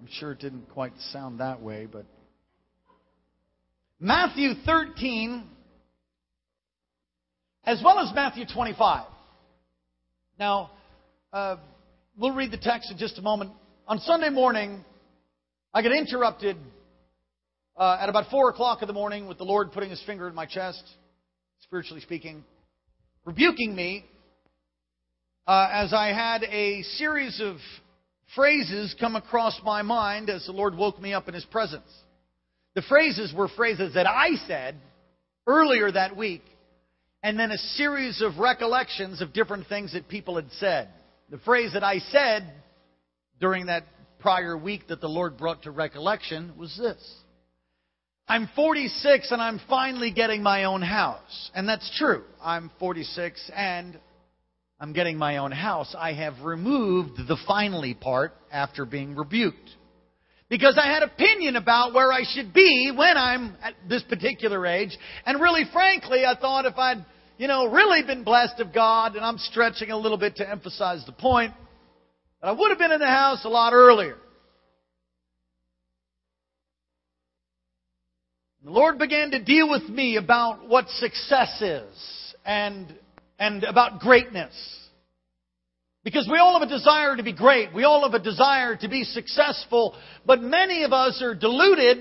I'm sure it didn't quite sound that way, but Matthew 13, as well as Matthew 25. Now, uh, we'll read the text in just a moment. On Sunday morning, I get interrupted uh, at about 4 o'clock in the morning with the Lord putting his finger in my chest, spiritually speaking, rebuking me uh, as I had a series of phrases come across my mind as the Lord woke me up in his presence. The phrases were phrases that I said earlier that week, and then a series of recollections of different things that people had said. The phrase that I said during that prior week that the Lord brought to recollection was this. I'm 46 and I'm finally getting my own house. And that's true. I'm 46 and I'm getting my own house. I have removed the finally part after being rebuked. Because I had opinion about where I should be when I'm at this particular age. And really frankly, I thought if I'd, you know, really been blessed of God, and I'm stretching a little bit to emphasize the point, that I would have been in the house a lot earlier. The Lord began to deal with me about what success is and, and about greatness. Because we all have a desire to be great. We all have a desire to be successful. But many of us are deluded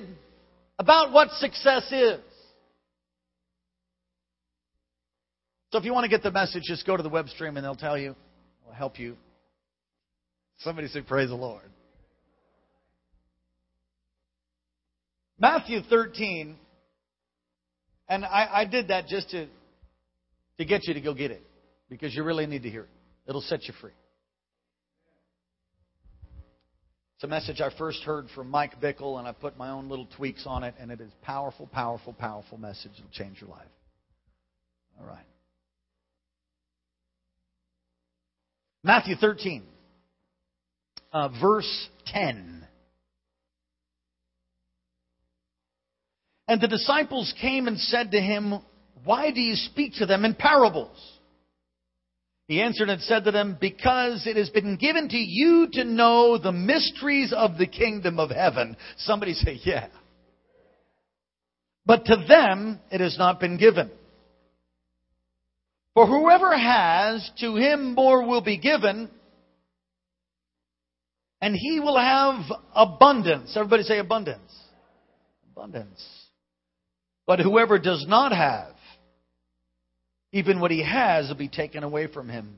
about what success is. So if you want to get the message, just go to the web stream and they'll tell you. Will help you. Somebody say, Praise the Lord. Matthew 13, and I, I did that just to, to get you to go get it, because you really need to hear it. It'll set you free. It's a message I first heard from Mike Bickle, and I put my own little tweaks on it, and it is powerful, powerful, powerful message. It'll change your life. All right. Matthew 13, uh, verse 10. And the disciples came and said to him, Why do you speak to them in parables? He answered and said to them, Because it has been given to you to know the mysteries of the kingdom of heaven. Somebody say, Yeah. But to them it has not been given. For whoever has, to him more will be given, and he will have abundance. Everybody say abundance. Abundance. But whoever does not have, even what he has will be taken away from him.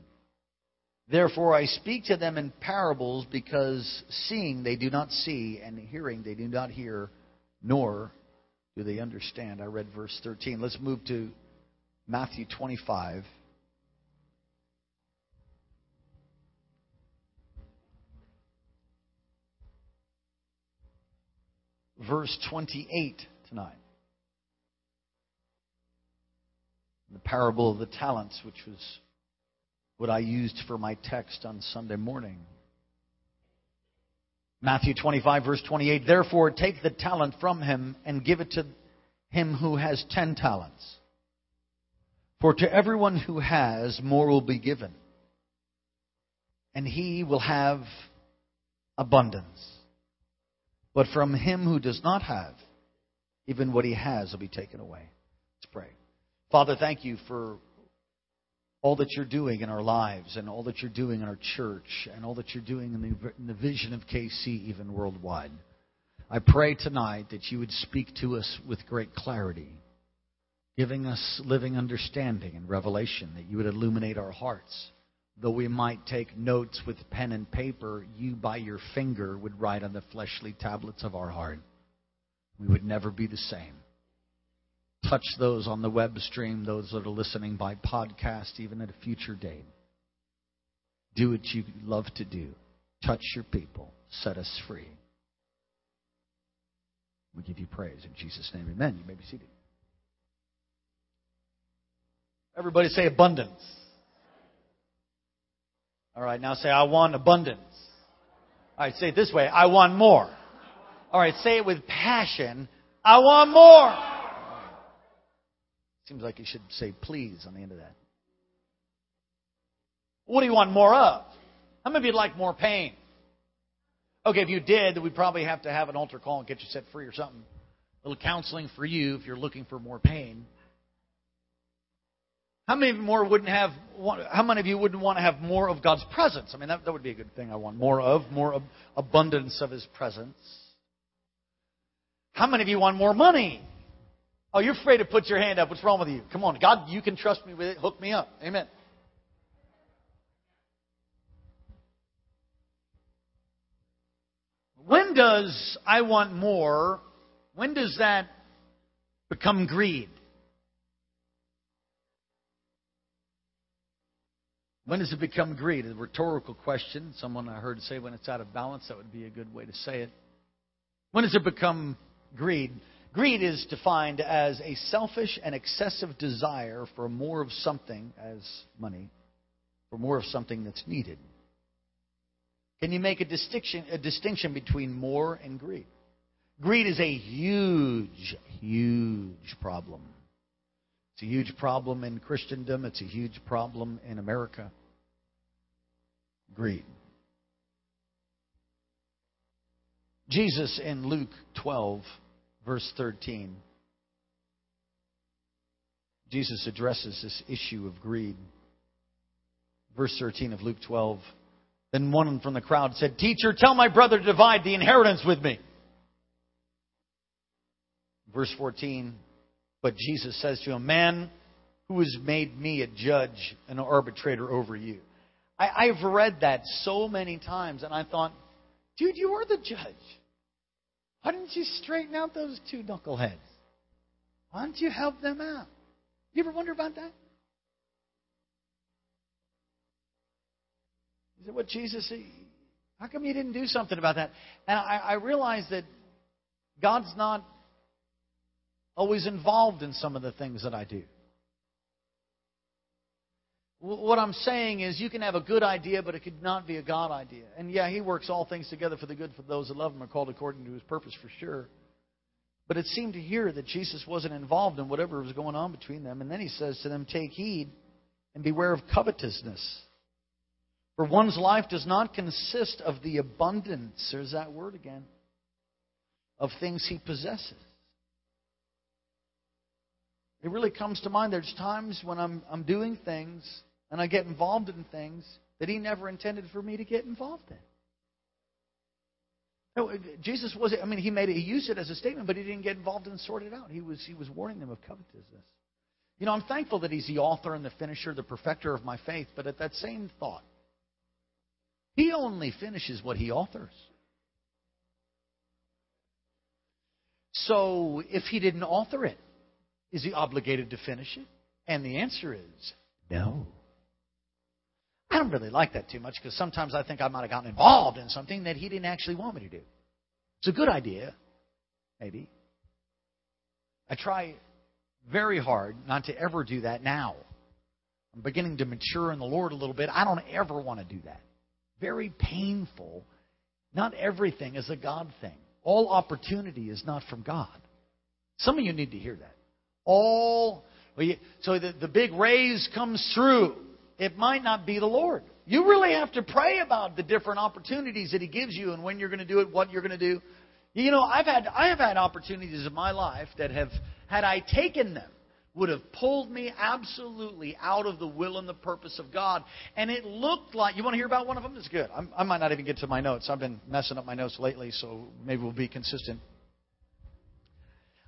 Therefore I speak to them in parables because seeing they do not see and hearing they do not hear, nor do they understand. I read verse 13. Let's move to Matthew 25. Verse 28 tonight. The parable of the talents, which was what I used for my text on Sunday morning. Matthew 25, verse 28 Therefore, take the talent from him and give it to him who has ten talents. For to everyone who has, more will be given, and he will have abundance. But from him who does not have, even what he has will be taken away. Let's pray. Father, thank you for all that you're doing in our lives and all that you're doing in our church and all that you're doing in the, in the vision of KC even worldwide. I pray tonight that you would speak to us with great clarity, giving us living understanding and revelation, that you would illuminate our hearts. Though we might take notes with pen and paper, you by your finger would write on the fleshly tablets of our heart. We would never be the same touch those on the web stream, those that are listening by podcast, even at a future date. Do what you love to do. Touch your people. Set us free. We give you praise in Jesus' name. Amen. You may be seated. Everybody say abundance. All right, now say, I want abundance. All right, say it this way I want more. All right, say it with passion. I want more. Seems like you should say please on the end of that. What do you want more of? How many of you like more pain? Okay, if you did, then we'd probably have to have an altar call and get you set free or something. A little counseling for you if you're looking for more pain. How many more wouldn't have? How many of you wouldn't want to have more of God's presence? I mean, that, that would be a good thing. I want more of, more ab- abundance of His presence. How many of you want more money? Oh, you're afraid to put your hand up. What's wrong with you? Come on, God, you can trust me with it. Hook me up. Amen. When does I want more? When does that become greed? When does it become greed? A rhetorical question. Someone I heard say when it's out of balance, that would be a good way to say it. When does it become greed? Greed is defined as a selfish and excessive desire for more of something as money, for more of something that's needed. Can you make a distinction, a distinction between more and greed? Greed is a huge, huge problem. It's a huge problem in Christendom. It's a huge problem in America greed. Jesus in Luke 12, verse 13, Jesus addresses this issue of greed. Verse 13 of Luke 12. Then one from the crowd said, Teacher, tell my brother to divide the inheritance with me. Verse 14. But Jesus says to him, Man, who has made me a judge, and an arbitrator over you? I, have read that so many times, and I thought, dude, you are the judge. Why didn't you straighten out those two knuckleheads? Why don't you help them out? You ever wonder about that? Is it what Jesus? How come you didn't do something about that? And I, I realize that God's not always involved in some of the things that I do. What I'm saying is, you can have a good idea, but it could not be a God idea. And yeah, He works all things together for the good for those that love Him are called according to His purpose for sure. But it seemed to hear that Jesus wasn't involved in whatever was going on between them. And then He says to them, Take heed and beware of covetousness. For one's life does not consist of the abundance, there's that word again, of things he possesses. It really comes to mind. There's times when I'm, I'm doing things and I get involved in things that He never intended for me to get involved in. No, uh, Jesus was. I mean, he made it. He used it as a statement, but he didn't get involved and sort it out. He was. He was warning them of covetousness. You know, I'm thankful that he's the author and the finisher, the perfecter of my faith. But at that same thought, he only finishes what he authors. So, if he didn't author it, is he obligated to finish it? And the answer is no. I don't really like that too much because sometimes I think I might have gotten involved in something that he didn't actually want me to do. It's a good idea, maybe. I try very hard not to ever do that now. I'm beginning to mature in the Lord a little bit. I don't ever want to do that. Very painful. Not everything is a God thing. All opportunity is not from God. Some of you need to hear that. All so the, the big raise comes through it might not be the Lord. You really have to pray about the different opportunities that He gives you and when you're going to do it, what you're going to do. You know, I've had I have had opportunities in my life that have, had I taken them, would have pulled me absolutely out of the will and the purpose of God. And it looked like you want to hear about one of them? It's good. I'm, I might not even get to my notes. I've been messing up my notes lately, so maybe we'll be consistent.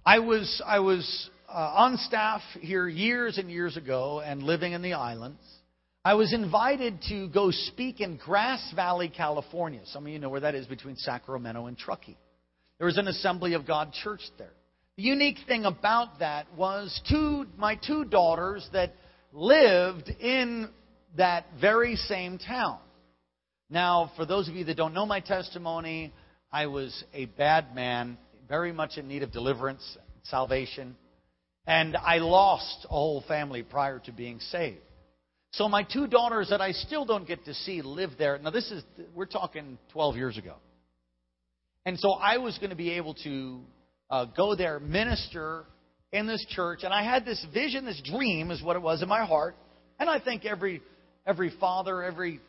I was I was uh, on staff here years and years ago and living in the islands. I was invited to go speak in Grass Valley, California. Some of you know where that is between Sacramento and Truckee. There was an Assembly of God church there. The unique thing about that was two, my two daughters that lived in that very same town. Now, for those of you that don't know my testimony, I was a bad man, very much in need of deliverance, salvation, and I lost a whole family prior to being saved. So my two daughters that I still don't get to see live there. Now this is we're talking 12 years ago. And so I was going to be able to uh, go there, minister in this church, and I had this vision, this dream is what it was in my heart. And I think every every father, every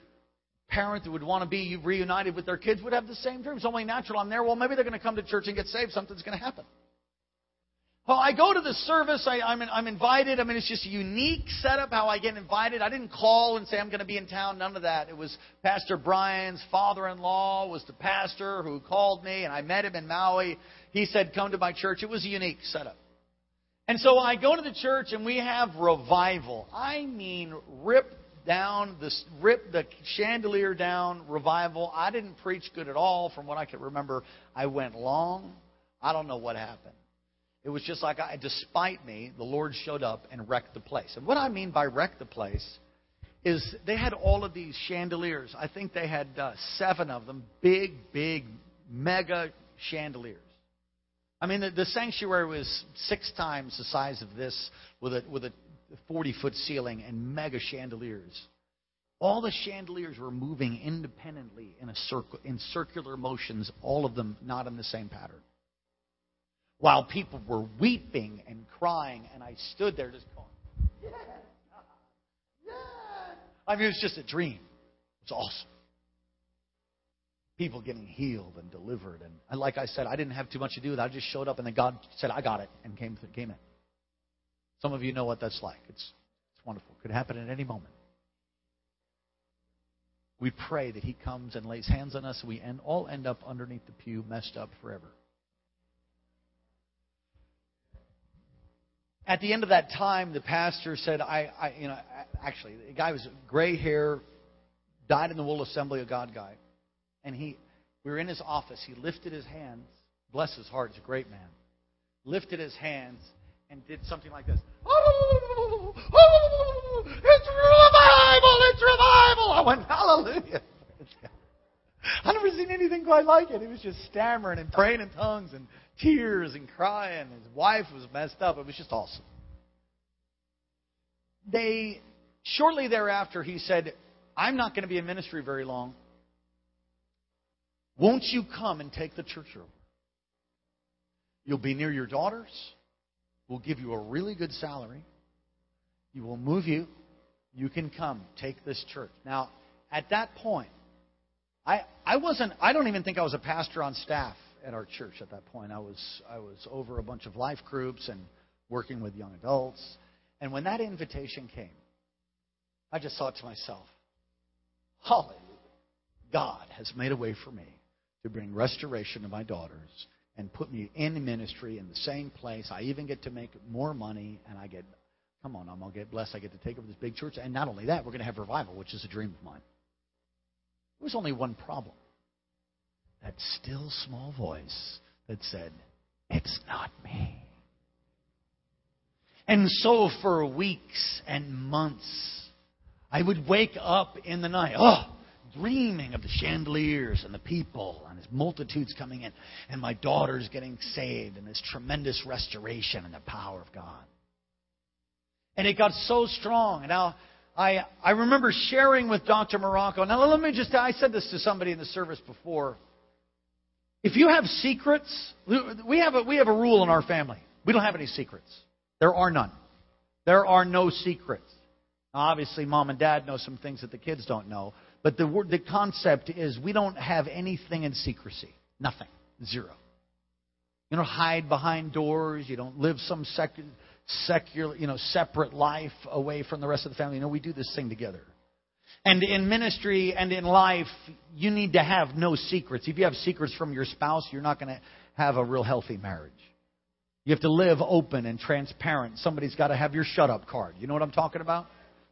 parent that would want to be reunited with their kids would have the same dream. It's only natural. I'm there. Well, maybe they're going to come to church and get saved. Something's going to happen. Well, I go to the service. I, I'm, I'm invited. I mean, it's just a unique setup how I get invited. I didn't call and say I'm going to be in town. None of that. It was Pastor Brian's father-in-law was the pastor who called me, and I met him in Maui. He said, "Come to my church." It was a unique setup. And so I go to the church, and we have revival. I mean, rip down the rip the chandelier down revival. I didn't preach good at all, from what I can remember. I went long. I don't know what happened. It was just like, I, despite me, the Lord showed up and wrecked the place. And what I mean by wrecked the place is they had all of these chandeliers. I think they had uh, seven of them, big, big, mega chandeliers. I mean, the, the sanctuary was six times the size of this, with a with a 40 foot ceiling and mega chandeliers. All the chandeliers were moving independently in a circle, in circular motions, all of them not in the same pattern while people were weeping and crying, and I stood there just going, yeah, yeah. I mean, it was just a dream. It was awesome. People getting healed and delivered, and like I said, I didn't have too much to do with it. I just showed up, and then God said, "I got it," and came came in. Some of you know what that's like. It's it's wonderful. It could happen at any moment. We pray that He comes and lays hands on us, and we end, all end up underneath the pew, messed up forever. At the end of that time, the pastor said, I, I you know, actually, the guy was gray hair, dyed in the wool assembly of God guy. And he, we were in his office. He lifted his hands. Bless his heart, he's a great man. Lifted his hands and did something like this. Oh, oh, it's revival! It's revival! I went, hallelujah. I've never seen anything quite like it. He was just stammering and praying in tongues and tears and crying. His wife was messed up. It was just awesome. They shortly thereafter he said, I'm not going to be in ministry very long. Won't you come and take the church over? You'll be near your daughters. We'll give you a really good salary. You will move you. You can come take this church. Now, at that point, I, I wasn't I don't even think I was a pastor on staff at our church at that point. I was I was over a bunch of life groups and working with young adults. And when that invitation came, I just thought to myself, Hallelujah. God has made a way for me to bring restoration to my daughters and put me in ministry in the same place. I even get to make more money and I get come on, I'm gonna get blessed. I get to take over this big church. And not only that, we're gonna have revival, which is a dream of mine. There was only one problem that still small voice that said, It's not me. And so for weeks and months, I would wake up in the night, oh, dreaming of the chandeliers and the people and his multitudes coming in, and my daughters getting saved, and this tremendous restoration and the power of God. And it got so strong. And now I, I remember sharing with Dr. Marocco. Now, let me just, I said this to somebody in the service before. If you have secrets, we have a, we have a rule in our family. We don't have any secrets. There are none. There are no secrets. Now, obviously, mom and dad know some things that the kids don't know, but the, the concept is we don't have anything in secrecy. Nothing. Zero. You don't hide behind doors. You don't live some sec- secular, you know, separate life away from the rest of the family. You know, we do this thing together. And in ministry and in life, you need to have no secrets. If you have secrets from your spouse, you're not going to have a real healthy marriage. You have to live open and transparent. Somebody's got to have your shut up card. You know what I'm talking about?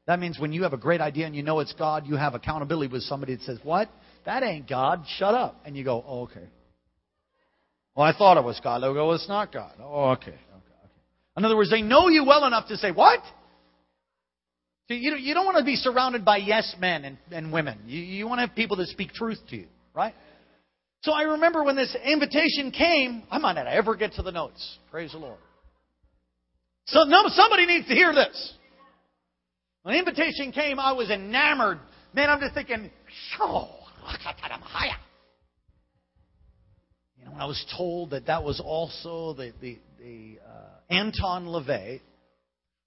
That means when you have a great idea and you know it's God, you have accountability with somebody that says, What? That ain't God. Shut up. And you go, oh, okay. Well, I thought it was God. They'll go, well, it's not God. Oh, okay. okay, okay. In other words, they know you well enough to say, What? You, you don't want to be surrounded by yes men and, and women. You, you want to have people that speak truth to you, right? So I remember when this invitation came, I might not ever get to the notes. Praise the Lord. So no, somebody needs to hear this. When the invitation came, I was enamored. Man, I'm just thinking, you know, when I was told that that was also the, the, the uh, Anton LaVey,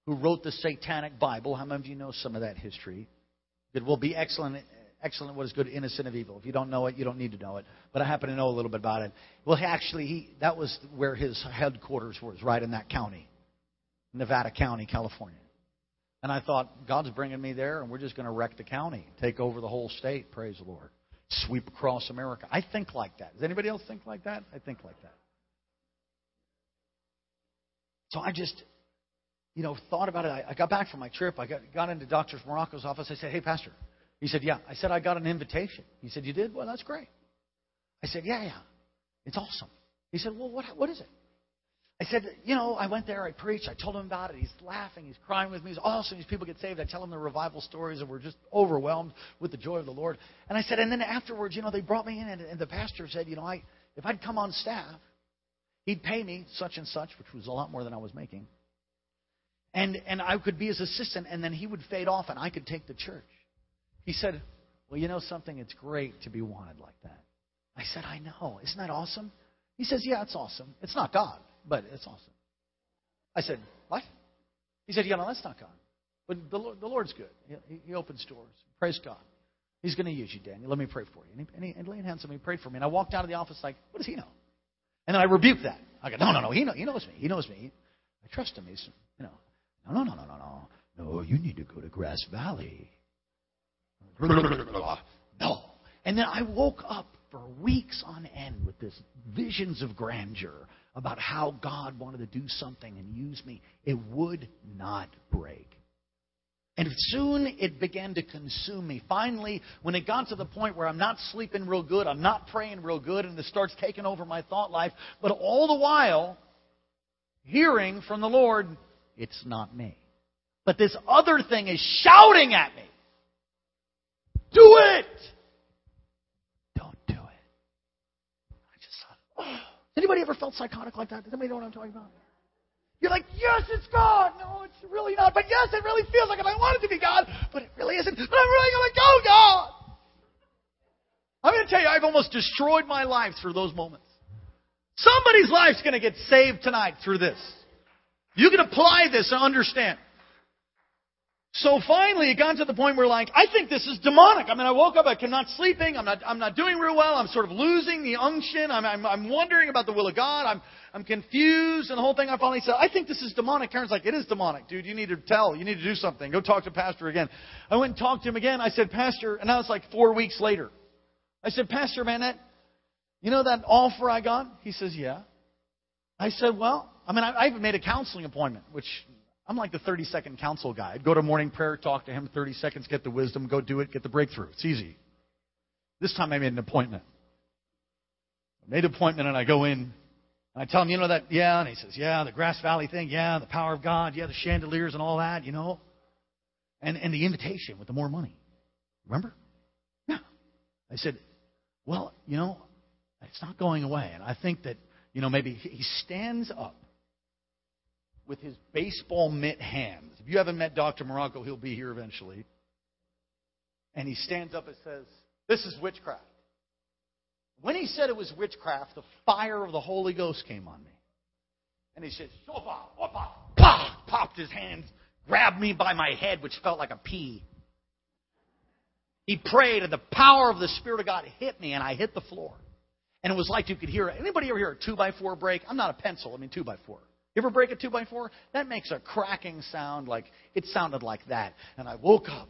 who wrote the Satanic Bible. How many of you know some of that history? It will be excellent excellent, what is good, innocent of evil. If you don't know it, you don't need to know it. But I happen to know a little bit about it. Well, actually, he, that was where his headquarters was, right in that county, Nevada County, California. And I thought, God's bringing me there, and we're just going to wreck the county, take over the whole state. Praise the Lord. Sweep across America. I think like that. Does anybody else think like that? I think like that. So I just, you know, thought about it. I, I got back from my trip. I got, got into Dr. Marocco's office. I said, hey, Pastor. He said, yeah. I said, I got an invitation. He said, you did? Well, that's great. I said, yeah, yeah. It's awesome. He said, well, what, what is it? I said, you know, I went there, I preached, I told him about it. He's laughing, he's crying with me. He's awesome. These people get saved. I tell him the revival stories, and we're just overwhelmed with the joy of the Lord. And I said, and then afterwards, you know, they brought me in, and, and the pastor said, you know, I, if I'd come on staff, he'd pay me such and such, which was a lot more than I was making. And, and I could be his assistant, and then he would fade off, and I could take the church. He said, well, you know something? It's great to be wanted like that. I said, I know. Isn't that awesome? He says, yeah, it's awesome. It's not God but it's awesome. I said, What? He said, Yeah, no, that's not God. But the, Lord, the Lord's good. He, he opens doors. Praise God. He's going to use you, Daniel. Let me pray for you. And, he, and, he, and laying hands on me, prayed for me. And I walked out of the office like, What does he know? And then I rebuked that. I go, No, no, no. He, know, he knows me. He knows me. I trust him. He's, you know, no, no, no, no, no, no. No, you need to go to Grass Valley. No. And then I woke up for weeks on end with this visions of grandeur about how God wanted to do something and use me, it would not break. And soon it began to consume me. Finally, when it got to the point where I'm not sleeping real good, I'm not praying real good, and it starts taking over my thought life, but all the while, hearing from the Lord, it's not me. But this other thing is shouting at me. Do it! Don't do it. I just thought, oh. Anybody ever felt psychotic like that? Does anybody know what I'm talking about? You're like, yes, it's God. No, it's really not. But yes, it really feels like it. I want it to be God, but it really isn't. But I'm really going to go, God. I'm going to tell you, I've almost destroyed my life through those moments. Somebody's life's going to get saved tonight through this. You can apply this and understand. So finally, it got to the point where, like, I think this is demonic. I mean, I woke up, I'm not sleeping, I'm not, I'm not doing real well, I'm sort of losing the unction, I'm, I'm, I'm wondering about the will of God, I'm, I'm confused, and the whole thing. I finally said, I think this is demonic. Karen's like, it is demonic, dude. You need to tell, you need to do something. Go talk to Pastor again. I went and talked to him again. I said, Pastor, and now it's like four weeks later. I said, Pastor, man, that, you know that offer I got? He says, yeah. I said, well, I mean, I, I even made a counseling appointment, which I'm like the 30 second counsel guy. I'd go to morning prayer, talk to him 30 seconds, get the wisdom, go do it, get the breakthrough. It's easy. This time I made an appointment. I made an appointment and I go in and I tell him, you know that, yeah, and he says, yeah, the Grass Valley thing, yeah, the power of God, yeah, the chandeliers and all that, you know, and and the invitation with the more money. Remember? Yeah. I said, well, you know, it's not going away, and I think that you know maybe he stands up with his baseball mitt hands. If you haven't met Dr. Marocco, he'll be here eventually. And he stands up and says, This is witchcraft. When he said it was witchcraft, the fire of the Holy Ghost came on me. And he said, Shopa, opa, pah, popped his hands, grabbed me by my head, which felt like a pea. He prayed, and the power of the Spirit of God hit me, and I hit the floor. And it was like you could hear anybody ever hear a two by four break? I'm not a pencil, I mean two by four. You ever break a two by four? That makes a cracking sound like it sounded like that. And I woke up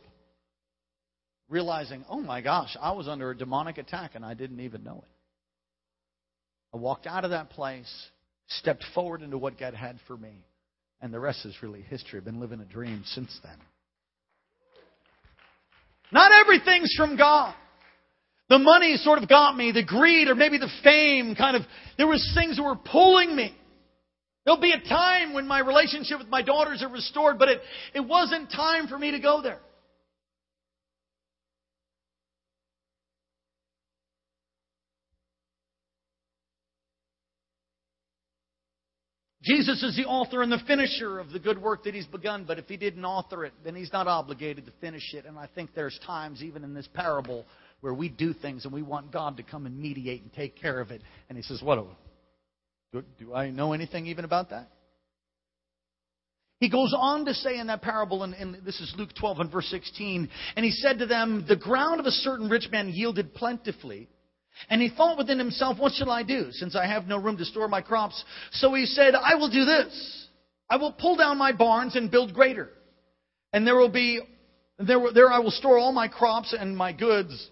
realizing, oh my gosh, I was under a demonic attack and I didn't even know it. I walked out of that place, stepped forward into what God had for me, and the rest is really history. I've been living a dream since then. Not everything's from God. The money sort of got me, the greed or maybe the fame kind of, there was things that were pulling me. There'll be a time when my relationship with my daughters are restored, but it, it wasn't time for me to go there. Jesus is the author and the finisher of the good work that he's begun, but if he didn't author it, then he's not obligated to finish it. And I think there's times, even in this parable, where we do things and we want God to come and mediate and take care of it. And he says, What? Do, do I know anything even about that? He goes on to say in that parable, and, and, this is Luke 12 and verse 16, and he said to them, The ground of a certain rich man yielded plentifully. And he thought within himself, What shall I do, since I have no room to store my crops? So he said, I will do this. I will pull down my barns and build greater. And there will be, there, there I will store all my crops and my goods.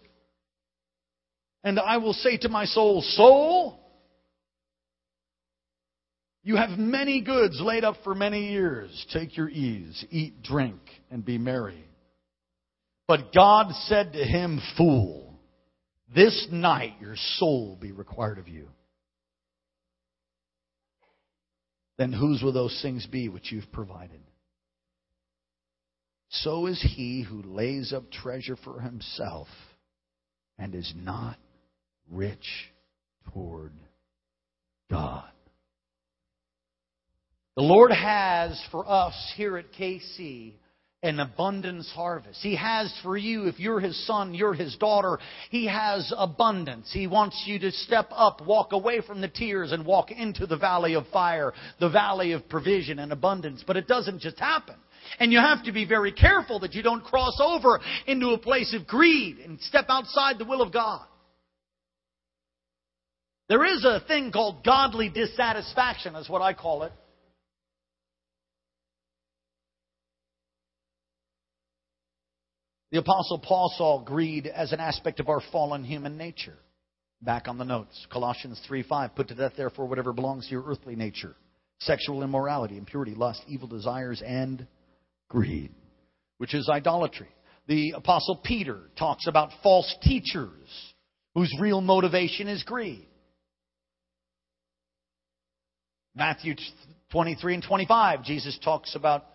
And I will say to my soul, Soul, you have many goods laid up for many years. Take your ease, eat, drink, and be merry. But God said to him, Fool, this night your soul will be required of you. Then whose will those things be which you've provided? So is he who lays up treasure for himself and is not rich toward God. The Lord has for us here at KC an abundance harvest. He has for you, if you're His son, you're His daughter, He has abundance. He wants you to step up, walk away from the tears, and walk into the valley of fire, the valley of provision and abundance. But it doesn't just happen. And you have to be very careful that you don't cross over into a place of greed and step outside the will of God. There is a thing called godly dissatisfaction, is what I call it. The Apostle Paul saw greed as an aspect of our fallen human nature. Back on the notes. Colossians 3 5. Put to death, therefore, whatever belongs to your earthly nature sexual immorality, impurity, lust, evil desires, and greed, which is idolatry. The Apostle Peter talks about false teachers whose real motivation is greed. Matthew 23 and 25, Jesus talks about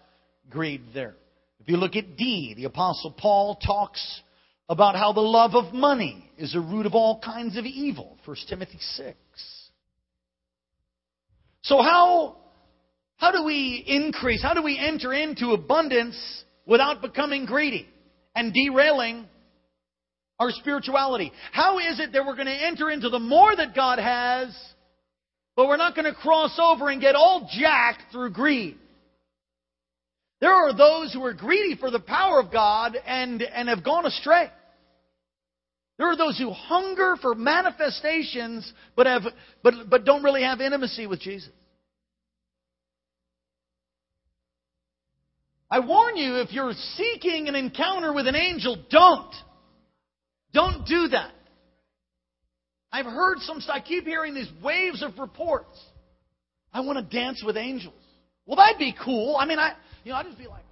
greed there. If you look at D, the Apostle Paul talks about how the love of money is a root of all kinds of evil. 1 Timothy 6. So how, how do we increase, how do we enter into abundance without becoming greedy and derailing our spirituality? How is it that we're going to enter into the more that God has, but we're not going to cross over and get all jacked through greed? There are those who are greedy for the power of God and, and have gone astray. There are those who hunger for manifestations but, have, but, but don't really have intimacy with Jesus. I warn you, if you're seeking an encounter with an angel, don't. Don't do that. I've heard some, I keep hearing these waves of reports. I want to dance with angels. Well, that'd be cool. I mean, I, you know, I'd just be like.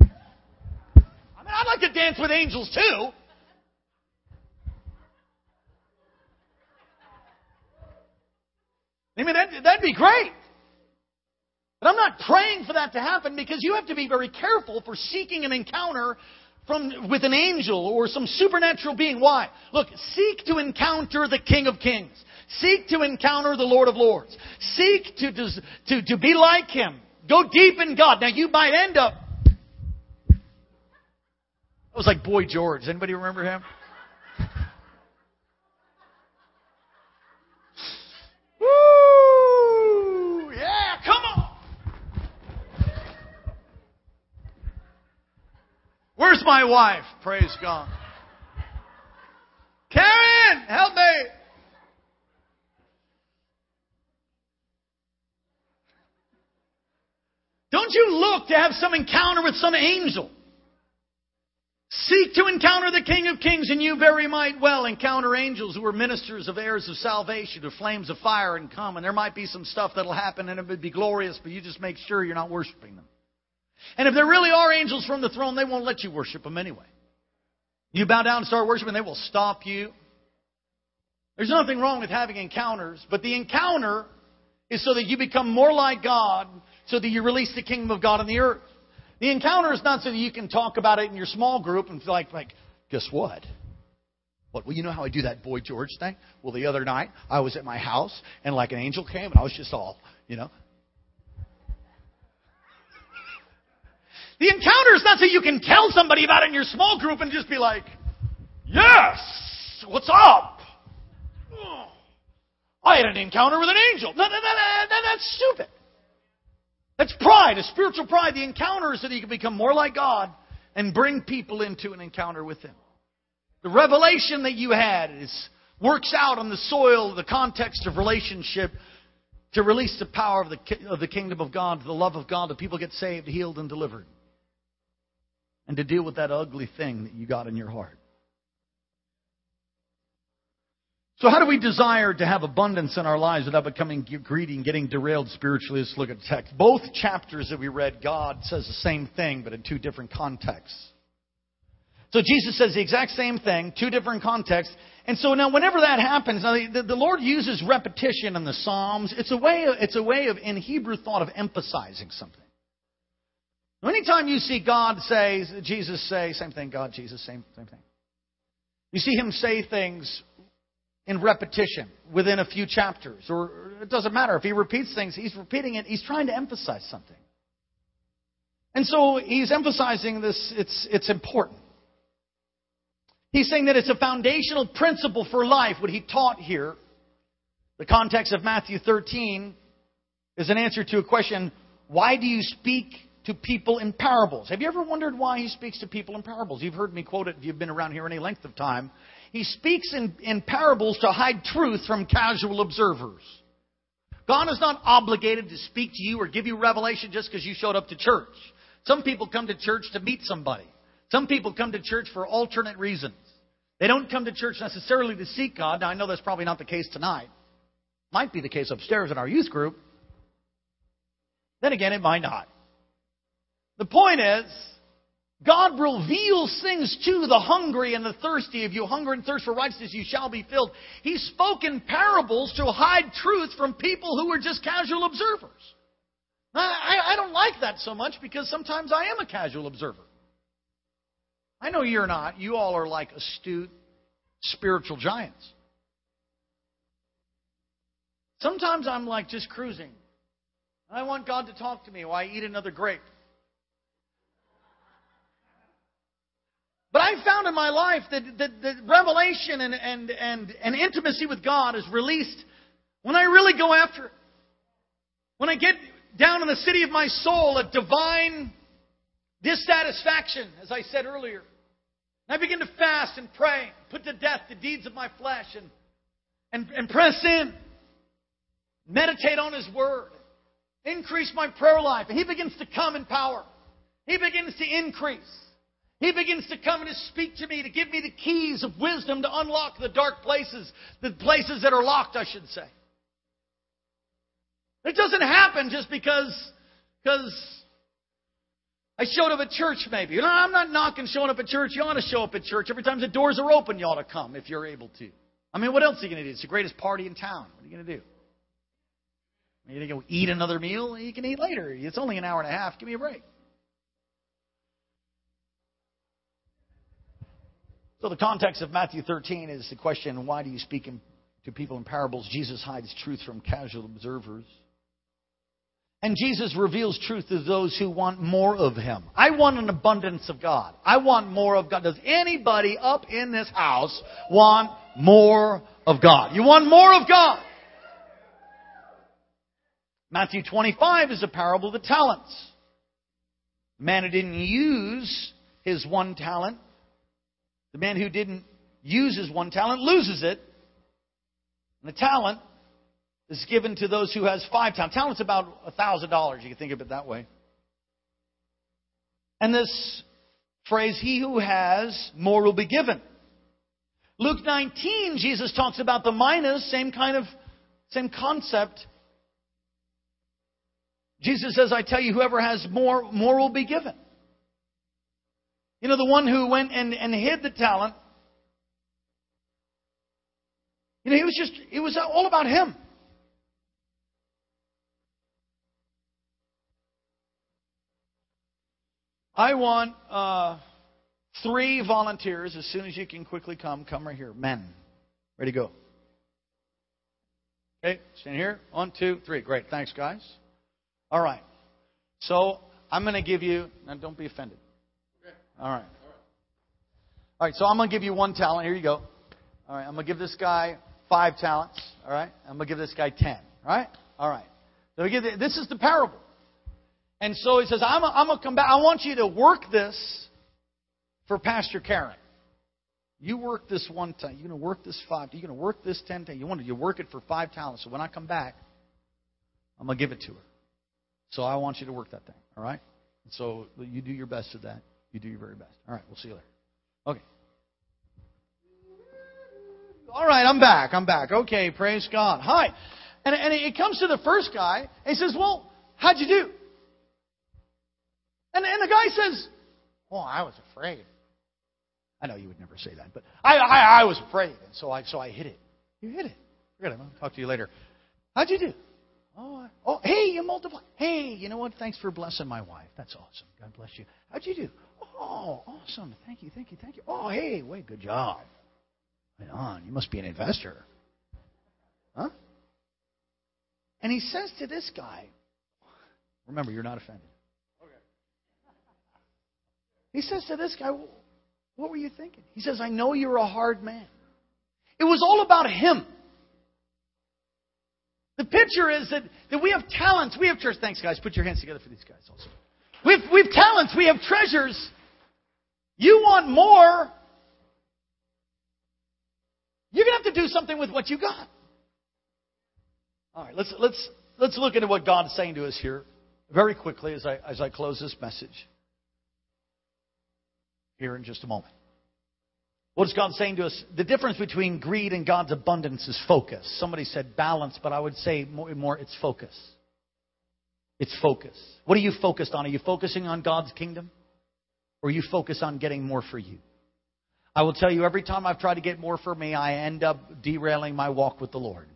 I mean, I'd like to dance with angels too. I mean, that'd, that'd be great. But I'm not praying for that to happen because you have to be very careful for seeking an encounter from, with an angel or some supernatural being. Why? Look, seek to encounter the King of Kings. Seek to encounter the Lord of Lords. Seek to, to, to be like Him. Go deep in God. Now you might end up. It was like Boy George. Anybody remember him? Woo! Yeah, come on. Where's my wife? Praise God. Karen, help me. Don't you look to have some encounter with some angel. Seek to encounter the King of Kings, and you very might well encounter angels who are ministers of heirs of salvation, of flames of fire and come. And there might be some stuff that'll happen and it would be glorious, but you just make sure you're not worshiping them. And if there really are angels from the throne, they won't let you worship them anyway. You bow down and start worshiping, they will stop you. There's nothing wrong with having encounters, but the encounter is so that you become more like God so that you release the kingdom of God on the earth. The encounter is not so that you can talk about it in your small group and feel like, like guess what? What? Well, you know how I do that Boy George thing? Well, the other night I was at my house and like an angel came and I was just all, you know. The encounter is not so you can tell somebody about it in your small group and just be like, yes, what's up? Oh, I had an encounter with an angel. No, no, no, no, that's stupid. That's pride, a spiritual pride. The encounter is that you can become more like God and bring people into an encounter with Him. The revelation that you had is works out on the soil, the context of relationship, to release the power of the, of the kingdom of God, the love of God, that people get saved, healed, and delivered. And to deal with that ugly thing that you got in your heart. So, how do we desire to have abundance in our lives without becoming greedy and getting derailed spiritually? Let's look at the text. Both chapters that we read, God says the same thing, but in two different contexts. So, Jesus says the exact same thing, two different contexts. And so now, whenever that happens, now the, the Lord uses repetition in the Psalms. It's a way, of, it's a way of, in Hebrew thought, of emphasizing something. Anytime you see God say, Jesus say, same thing, God, Jesus, same, same thing. You see him say things in repetition within a few chapters, or it doesn't matter. If he repeats things, he's repeating it, he's trying to emphasize something. And so he's emphasizing this, it's, it's important. He's saying that it's a foundational principle for life, what he taught here. The context of Matthew 13 is an answer to a question why do you speak to people in parables? Have you ever wondered why he speaks to people in parables? You've heard me quote it if you've been around here any length of time. He speaks in, in parables to hide truth from casual observers. God is not obligated to speak to you or give you revelation just because you showed up to church. Some people come to church to meet somebody. Some people come to church for alternate reasons. They don't come to church necessarily to seek God. Now, I know that's probably not the case tonight. Might be the case upstairs in our youth group. Then again, it might not. The point is, God reveals things to the hungry and the thirsty. If you hunger and thirst for righteousness, you shall be filled. He spoke in parables to hide truth from people who were just casual observers. I, I don't like that so much because sometimes I am a casual observer. I know you're not. You all are like astute spiritual giants. Sometimes I'm like just cruising. I want God to talk to me while I eat another grape. I found in my life that, that, that revelation and, and, and, and intimacy with God is released when I really go after it. When I get down in the city of my soul, a divine dissatisfaction, as I said earlier. I begin to fast and pray, put to death the deeds of my flesh, and, and, and press in, meditate on His Word, increase my prayer life. And He begins to come in power. He begins to increase. He begins to come and to speak to me, to give me the keys of wisdom to unlock the dark places, the places that are locked, I should say. It doesn't happen just because, because I showed up at church maybe. You know, I'm not knocking showing up at church. You ought to show up at church. Every time the doors are open, you ought to come if you're able to. I mean, what else are you going to do? It's the greatest party in town. What are you going to do? Are you going to go eat another meal? You can eat later. It's only an hour and a half. Give me a break. So the context of Matthew 13 is the question, why do you speak in, to people in parables? Jesus hides truth from casual observers. And Jesus reveals truth to those who want more of Him. I want an abundance of God. I want more of God. Does anybody up in this house want more of God? You want more of God? Matthew 25 is a parable of the talents. Man who didn't use his one talent the man who didn't use his one talent loses it. And the talent is given to those who has five talents. Talent's about a thousand dollars. You can think of it that way. And this phrase, he who has, more will be given. Luke 19, Jesus talks about the minas, same kind of, same concept. Jesus says, I tell you, whoever has more, more will be given. You know, the one who went and, and hid the talent. You know, he was just, it was all about him. I want uh, three volunteers as soon as you can quickly come. Come right here. Men. Ready to go. Okay, stand here. One, two, three. Great. Thanks, guys. All right. So I'm going to give you, now don't be offended. All right. All right, so I'm going to give you one talent. Here you go. All right, I'm going to give this guy five talents. All right, I'm going to give this guy ten. All right? All right. So we give this is the parable. And so he says, I'm, I'm going to come back. I want you to work this for Pastor Karen. You work this one time. You're going to work this five. You're going to work this ten times. You want to you work it for five talents. So when I come back, I'm going to give it to her. So I want you to work that thing. All right? So you do your best at that. You do your very best. All right. We'll see you later. Okay. All right. I'm back. I'm back. Okay. Praise God. Hi. And, and it comes to the first guy, and he says, Well, how'd you do? And, and the guy says, Well, I was afraid. I know you would never say that, but I, I, I was afraid, and so I, so I hit it. You hit it. Forget it. I'll talk to you later. How'd you do? Oh, oh, hey, you multiply. Hey, you know what? Thanks for blessing my wife. That's awesome. God bless you. How'd you do? Oh, awesome. Thank you, thank you, thank you. Oh, hey, wait, good job. Right on. You must be an investor. Huh? And he says to this guy, remember, you're not offended. Okay. He says to this guy, What were you thinking? He says, I know you're a hard man. It was all about him. The picture is that, that we have talents. We have church. Thanks, guys. Put your hands together for these guys also. We have, we have talents. We have treasures. You want more. You're going to have to do something with what you got. All right, let's, let's, let's look into what God is saying to us here very quickly as I, as I close this message here in just a moment. What is God saying to us? The difference between greed and God's abundance is focus. Somebody said balance, but I would say more, more it's focus. It's focus. What are you focused on? Are you focusing on God's kingdom? Or are you focused on getting more for you? I will tell you, every time I've tried to get more for me, I end up derailing my walk with the Lord.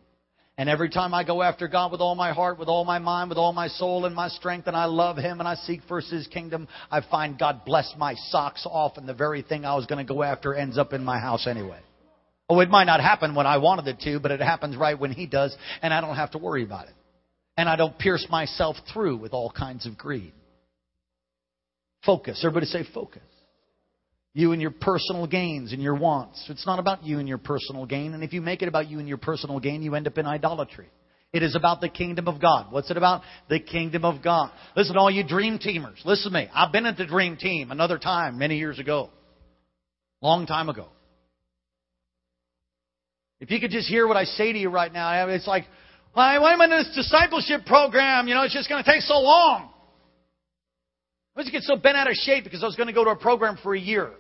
And every time I go after God with all my heart, with all my mind, with all my soul and my strength, and I love Him and I seek first His kingdom, I find God bless my socks off, and the very thing I was going to go after ends up in my house anyway. Oh, it might not happen when I wanted it to, but it happens right when He does, and I don't have to worry about it. And I don't pierce myself through with all kinds of greed. Focus. Everybody say focus. You and your personal gains and your wants. It's not about you and your personal gain. And if you make it about you and your personal gain, you end up in idolatry. It is about the kingdom of God. What's it about? The kingdom of God. Listen, all you dream teamers, listen to me. I've been at the dream team another time many years ago. Long time ago. If you could just hear what I say to you right now, it's like, why, why am I in this discipleship program? You know, it's just going to take so long. I was get so bent out of shape because I was going to go to a program for a year.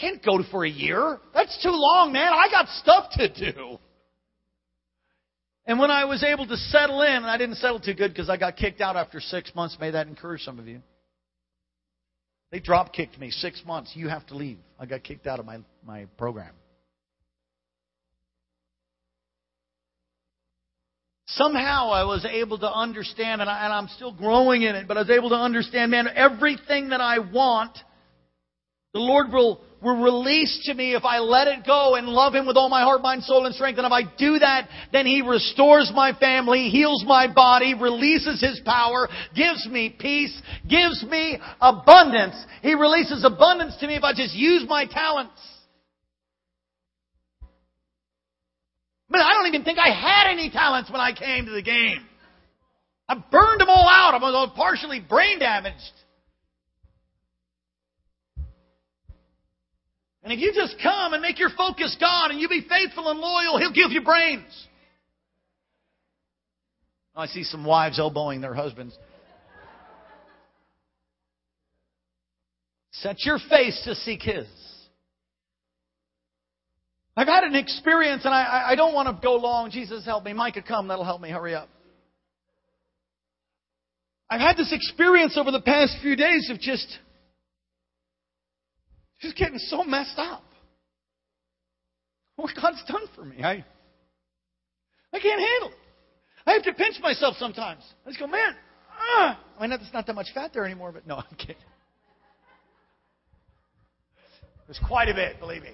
Can't go for a year. That's too long, man. I got stuff to do. And when I was able to settle in, and I didn't settle too good because I got kicked out after six months, may that encourage some of you. They drop kicked me six months. You have to leave. I got kicked out of my, my program. Somehow I was able to understand, and, I, I'm still growing in it, but I was able to understand, man, everything that I want, the Lord will were released to me if I let it go and love Him with all my heart, mind, soul, and strength. And if I do that, then He restores my family, heals my body, releases His power, gives me peace, gives me abundance. He releases abundance to me if I just use my talents. But I don't even think I had any talents when I came to the game. I burned them all out. I was partially brain damaged. And if you just come and make your focus God and you be faithful and loyal, He'll give you brains. Oh, I see some wives elbowing their husbands. Set your face to seek His. I've had an experience and I, I don't want to go long. Jesus, help me. Micah, come. That'll help me. Hurry up. I've had this experience over the past few days of just just getting so messed up. What God's done for me, I, I can't handle it. I have to pinch myself sometimes. I just go, man, ah. I mean, there's not that much fat there anymore, but no, I'm kidding. There's quite a bit, believe me.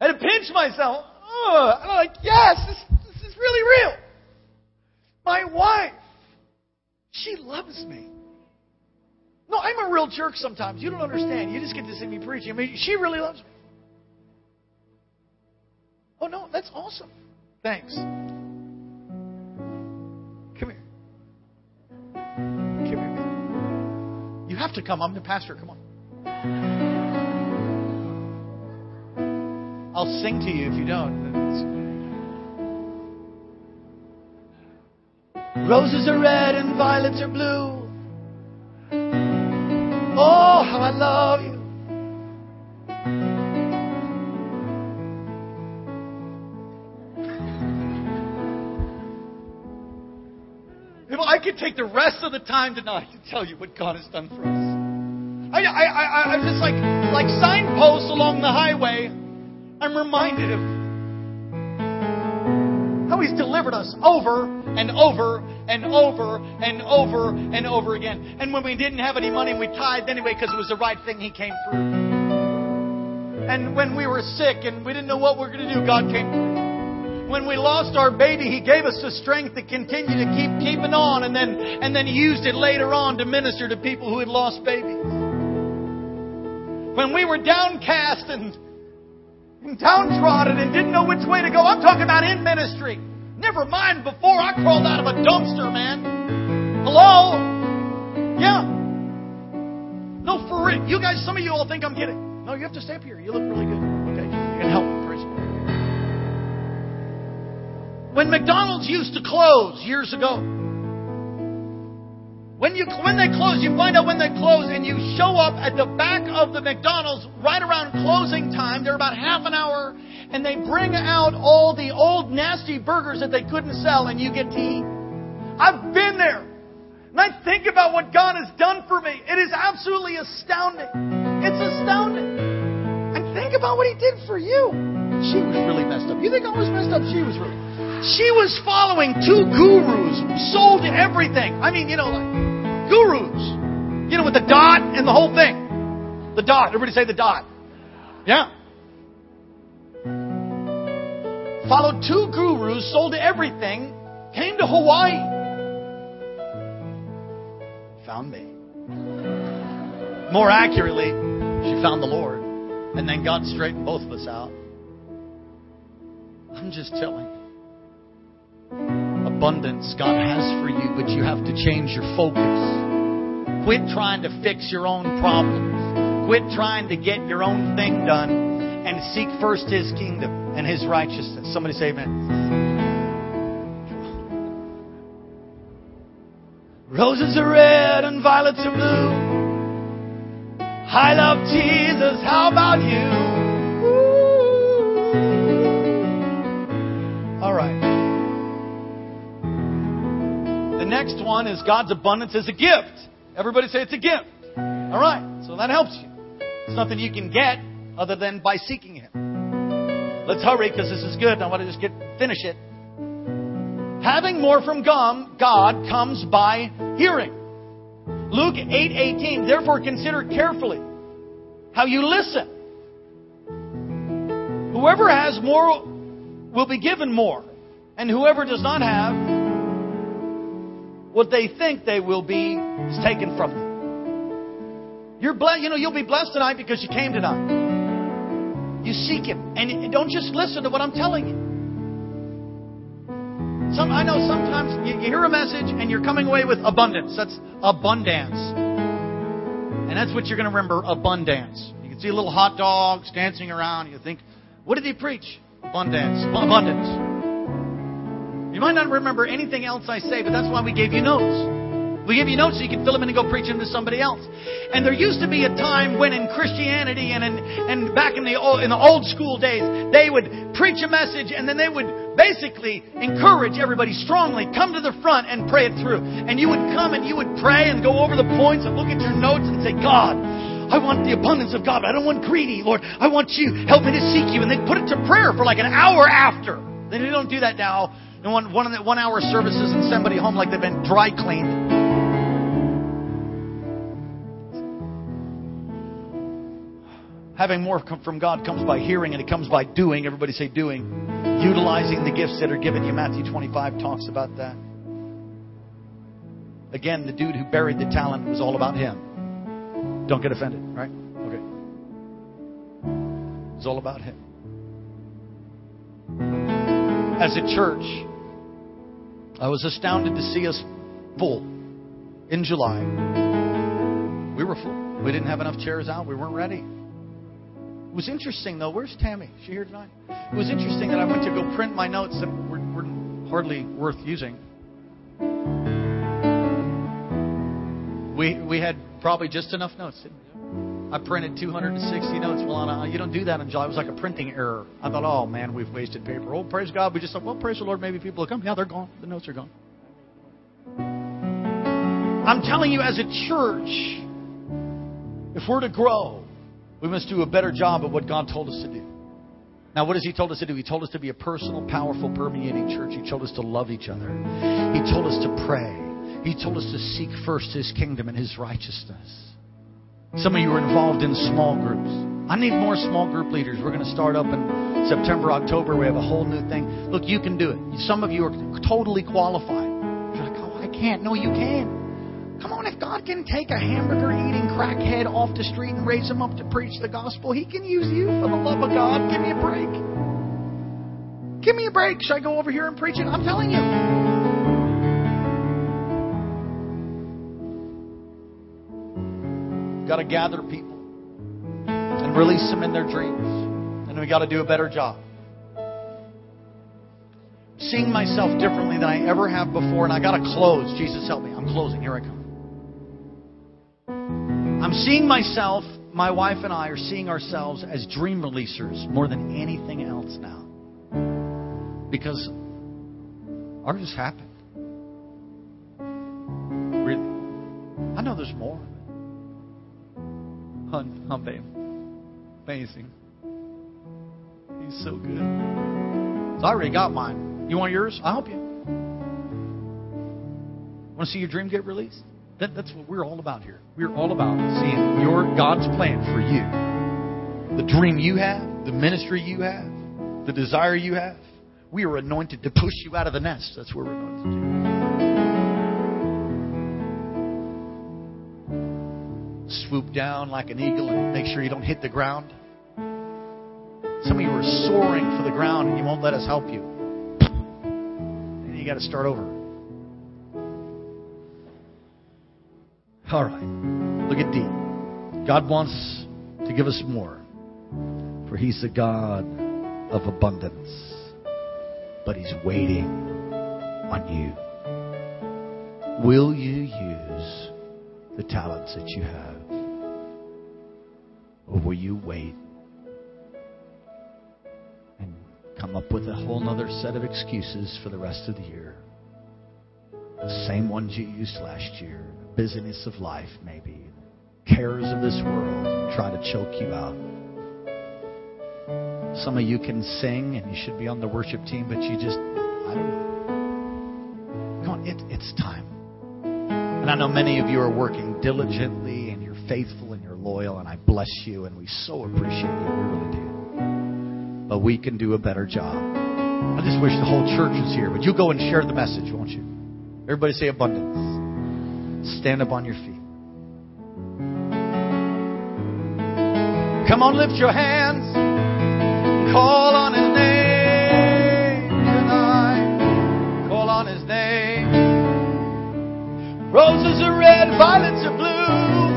I had to pinch myself. Oh, and I'm like, yes, this, this is really real. My wife, she loves me. No, I'm a real jerk sometimes. You don't understand. You just get to see me preaching. I mean, she really loves me. Oh, no, that's awesome. Thanks. Come here. Come here. Man. You have to come. I'm the pastor. Come on. I'll sing to you if you don't. Roses are red and violets are blue. Oh, how I love you. If I could take the rest of the time tonight to tell you what God has done for us. I, I, I, I'm just like, like signposts along the highway. I'm reminded of how He's delivered us over and over and over and over and over again. And when we didn't have any money, and we tithed anyway because it was the right thing. He came through. And when we were sick and we didn't know what we were going to do, God came through. When we lost our baby, He gave us the strength to continue to keep keeping on, and then and then He used it later on to minister to people who had lost babies. When we were downcast and, and downtrodden and didn't know which way to go, I'm talking about in ministry. Never mind before I crawled out of a dumpster, man. Hello? Yeah. No, for real. You guys, some of you all think I'm kidding. No, you have to stay up here. You look really good. Okay? You can help me. Praise When McDonald's used to close years ago, when you when they close, you find out when they close, and you show up at the back of the McDonald's right around closing time. They're about half an hour, and they bring out all the old nasty burgers that they couldn't sell, and you get to eat. I've been there, and I think about what God has done for me. It is absolutely astounding. It's astounding. And think about what He did for you. She was really messed up. You think I was messed up? She was really. She was following two gurus, sold everything. I mean, you know, like gurus. You know, with the dot and the whole thing. The dot. Everybody say the dot. Yeah. Followed two gurus, sold everything, came to Hawaii. Found me. More accurately, she found the Lord. And then God straightened both of us out. I'm just telling you abundance God has for you, but you have to change your focus. Quit trying to fix your own problems. Quit trying to get your own thing done and seek first His kingdom and His righteousness. Somebody say amen. Roses are red and violets are blue. I love Jesus. How about you? Next one is God's abundance is a gift. Everybody say it's a gift. All right. So that helps you. It's nothing you can get other than by seeking Him. Let's hurry because this is good. I want to just get finish it. Having more from God comes by hearing. Luke 8:18 Therefore consider carefully how you listen. Whoever has more will be given more, and whoever does not have what they think they will be is taken from them. You're blessed, you know, you'll be blessed tonight because you came tonight. You seek Him, and don't just listen to what I'm telling you. Some, I know sometimes you, you hear a message and you're coming away with abundance. That's abundance. And that's what you're going to remember abundance. You can see little hot dogs dancing around. You think, what did he preach? Abundance. Abundance. You might not remember anything else I say, but that's why we gave you notes. We give you notes so you can fill them in and go preach them to somebody else. And there used to be a time when in Christianity and in, and back in the old, in the old school days, they would preach a message and then they would basically encourage everybody strongly come to the front and pray it through. And you would come and you would pray and go over the points and look at your notes and say, God, I want the abundance of God, I don't want greedy, Lord. I want you. Help me to seek you. And they put it to prayer for like an hour after. They don't do that now. Want one, one hour services and somebody home like they've been dry cleaned. Having more from God comes by hearing and it comes by doing. Everybody say doing. Utilizing the gifts that are given you. Matthew 25 talks about that. Again, the dude who buried the talent was all about him. Don't get offended, right? Okay. It's all about him. As a church, I was astounded to see us full in July. We were full. We didn't have enough chairs out. We weren't ready. It was interesting, though. Where's Tammy? Is she here tonight? It was interesting that I went to go print my notes that were, were hardly worth using. We, we had probably just enough notes, I printed 260 notes. Well, on a, you don't do that in July. It was like a printing error. I thought, oh man, we've wasted paper. Oh, praise God. We just thought, well, praise the Lord. Maybe people will come. Yeah, they're gone. The notes are gone. I'm telling you, as a church, if we're to grow, we must do a better job of what God told us to do. Now, what has He told us to do? He told us to be a personal, powerful, permeating church. He told us to love each other. He told us to pray. He told us to seek first His kingdom and His righteousness. Some of you are involved in small groups. I need more small group leaders. We're going to start up in September, October. We have a whole new thing. Look, you can do it. Some of you are totally qualified. You're like, oh, I can't. No, you can. Come on, if God can take a hamburger eating crackhead off the street and raise him up to preach the gospel, He can use you for the love of God. Give me a break. Give me a break. Should I go over here and preach it? I'm telling you. Got to gather people and release them in their dreams. And we got to do a better job. Seeing myself differently than I ever have before, and I got to close. Jesus, help me. I'm closing. Here I come. I'm seeing myself, my wife and I are seeing ourselves as dream releasers more than anything else now. Because ours just happened. Really. I know there's more. Amazing. He's so good. So I already got mine. You want yours? I'll help you. Want to see your dream get released? That, that's what we're all about here. We're all about seeing your God's plan for you. The dream you have, the ministry you have, the desire you have. We are anointed to push you out of the nest. That's where we're anointed to do. Swoop down like an eagle and make sure you don't hit the ground. Some of you are soaring for the ground and you won't let us help you. And you got to start over. All right. Look at D. God wants to give us more. For He's the God of abundance. But He's waiting on you. Will you use the talents that you have? Or will you wait and come up with a whole other set of excuses for the rest of the year? The same ones you used last year. The busyness of life, maybe. The Cares of this world try to choke you out. Some of you can sing and you should be on the worship team, but you just, I don't know. Come on, it, it's time. And I know many of you are working diligently and you're faithful loyal, and I bless you, and we so appreciate you. We really do. But we can do a better job. I just wish the whole church was here. But you go and share the message, won't you? Everybody say abundance. Stand up on your feet. Come on, lift your hands. Call on His name tonight. Call on His name. Roses are red, violets are blue.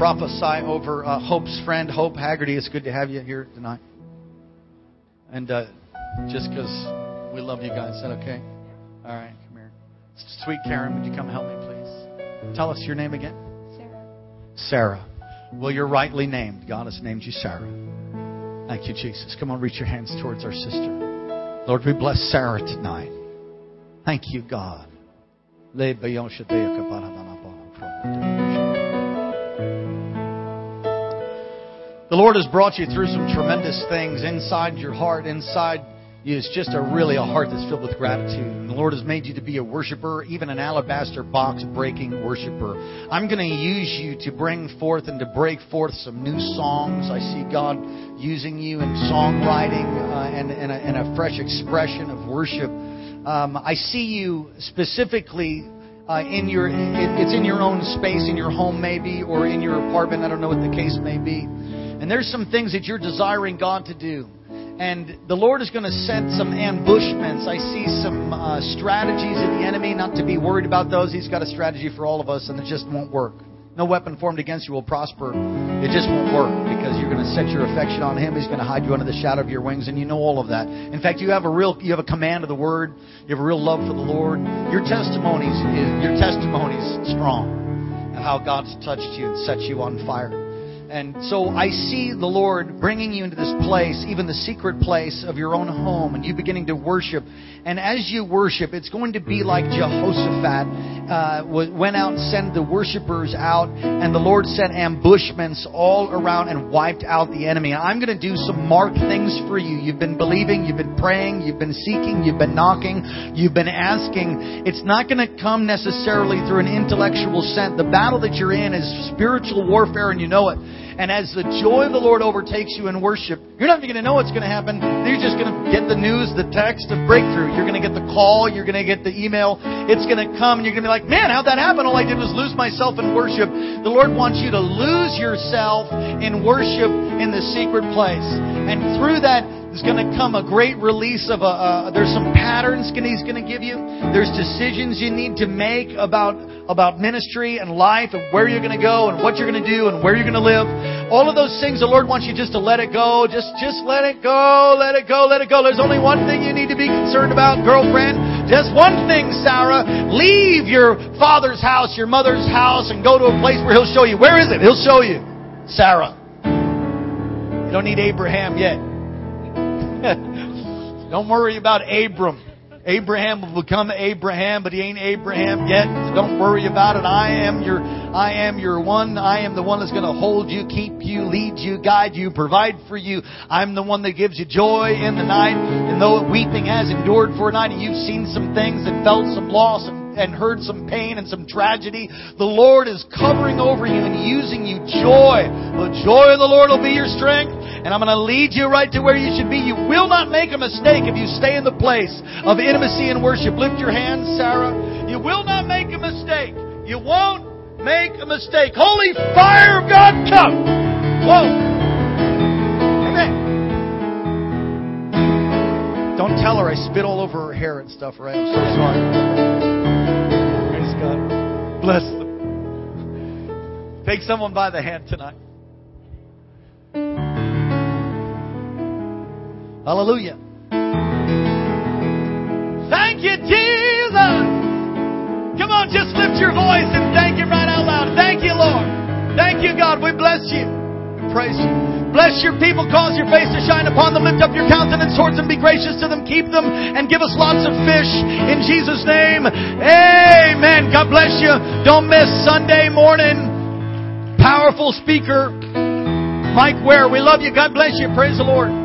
Prophesy over uh, Hope's friend, Hope Haggerty. It's good to have you here tonight. And uh, just because we love you guys, is that okay? All right, come here. Sweet Karen, would you come help me, please? Tell us your name again. Sarah. Sarah. Well, you're rightly named. God has named you Sarah. Thank you, Jesus. Come on, reach your hands towards our sister. Lord, we bless Sarah tonight. Thank you, God. The Lord has brought you through some tremendous things inside your heart, inside you. It's just a really a heart that's filled with gratitude. And the Lord has made you to be a worshiper, even an alabaster box breaking worshiper. I'm going to use you to bring forth and to break forth some new songs. I see God using you in songwriting uh, and, and, a, and, a, fresh expression of worship. Um, I see you specifically uh, in your it's in your own space in your home maybe or in your apartment i don't know what the case may be And there's some things that you're desiring God to do. And the Lord is going to send some ambushments. I see some uh, strategies of the enemy, not to be worried about those. He's got a strategy for all of us, and it just won't work. No weapon formed against you will prosper. It just won't work because you're going to set your affection on Him. He's going to hide you under the shadow of your wings, and you know all of that. In fact, you have a real, you have a command of the Word. You have a real love for the Lord. Your testimonies, is your testimonies strong of how God's touched you and set you on fire. And so I see the Lord bringing you into this place, even the secret place of your own home, and you beginning to worship. And as you worship, it's going to be like Jehoshaphat uh, went out and sent the worshipers out, and the Lord sent ambushments all around and wiped out the enemy. I'm going to do some marked things for you. You've been believing, you've been praying, you've been seeking, you've been knocking, you've been asking. It's not going to come necessarily through an intellectual sense. The battle that you're in is spiritual warfare, and you know it. And as the joy of the Lord overtakes you in worship, you're not even going to know what's going to happen. You're just going to get the news, the text of breakthrough. You're going to get the call. You're going to get the email. It's going to come and you're going to be like, man, how'd that happen? All I did was lose myself in worship. The Lord wants you to lose yourself in worship in the secret place. And through that, there's going to come a great release of a. Uh, there's some patterns He's going to give you. There's decisions you need to make about about ministry and life and where you're going to go and what you're going to do and where you're going to live. All of those things, the Lord wants you just to let it go. Just just let it go. Let it go. Let it go. There's only one thing you need to be concerned about, girlfriend. Just one thing, Sarah. Leave your father's house, your mother's house, and go to a place where He'll show you. Where is it? He'll show you, Sarah. You don't need Abraham yet. Don't worry about Abram. Abraham will become Abraham, but he ain't Abraham yet. Don't worry about it. I am your, I am your one. I am the one that's going to hold you, keep you, lead you, guide you, provide for you. I'm the one that gives you joy in the night. And though weeping has endured for a night, and you've seen some things and felt some loss and and heard some pain and some tragedy, the Lord is covering over you and using you joy. The joy of the Lord will be your strength, and I'm going to lead you right to where you should be. You will not make a mistake if you stay in the place of intimacy and worship. Lift your hands, Sarah. You will not make a mistake. You won't make a mistake. Holy fire of God, come! Whoa! Amen. Don't tell her I spit all over her hair and stuff, right? I'm so sorry. God. Bless them. Take someone by the hand tonight. Hallelujah. Thank you, Jesus. Come on, just lift your voice and thank Him right out loud. Thank you, Lord. Thank you, God. We bless you. We praise you. Bless your people, cause your face to shine upon them, lift up your countenance towards them, be gracious to them, keep them, and give us lots of fish. In Jesus' name, amen. God bless you. Don't miss Sunday morning. Powerful speaker, Mike Ware. We love you. God bless you. Praise the Lord.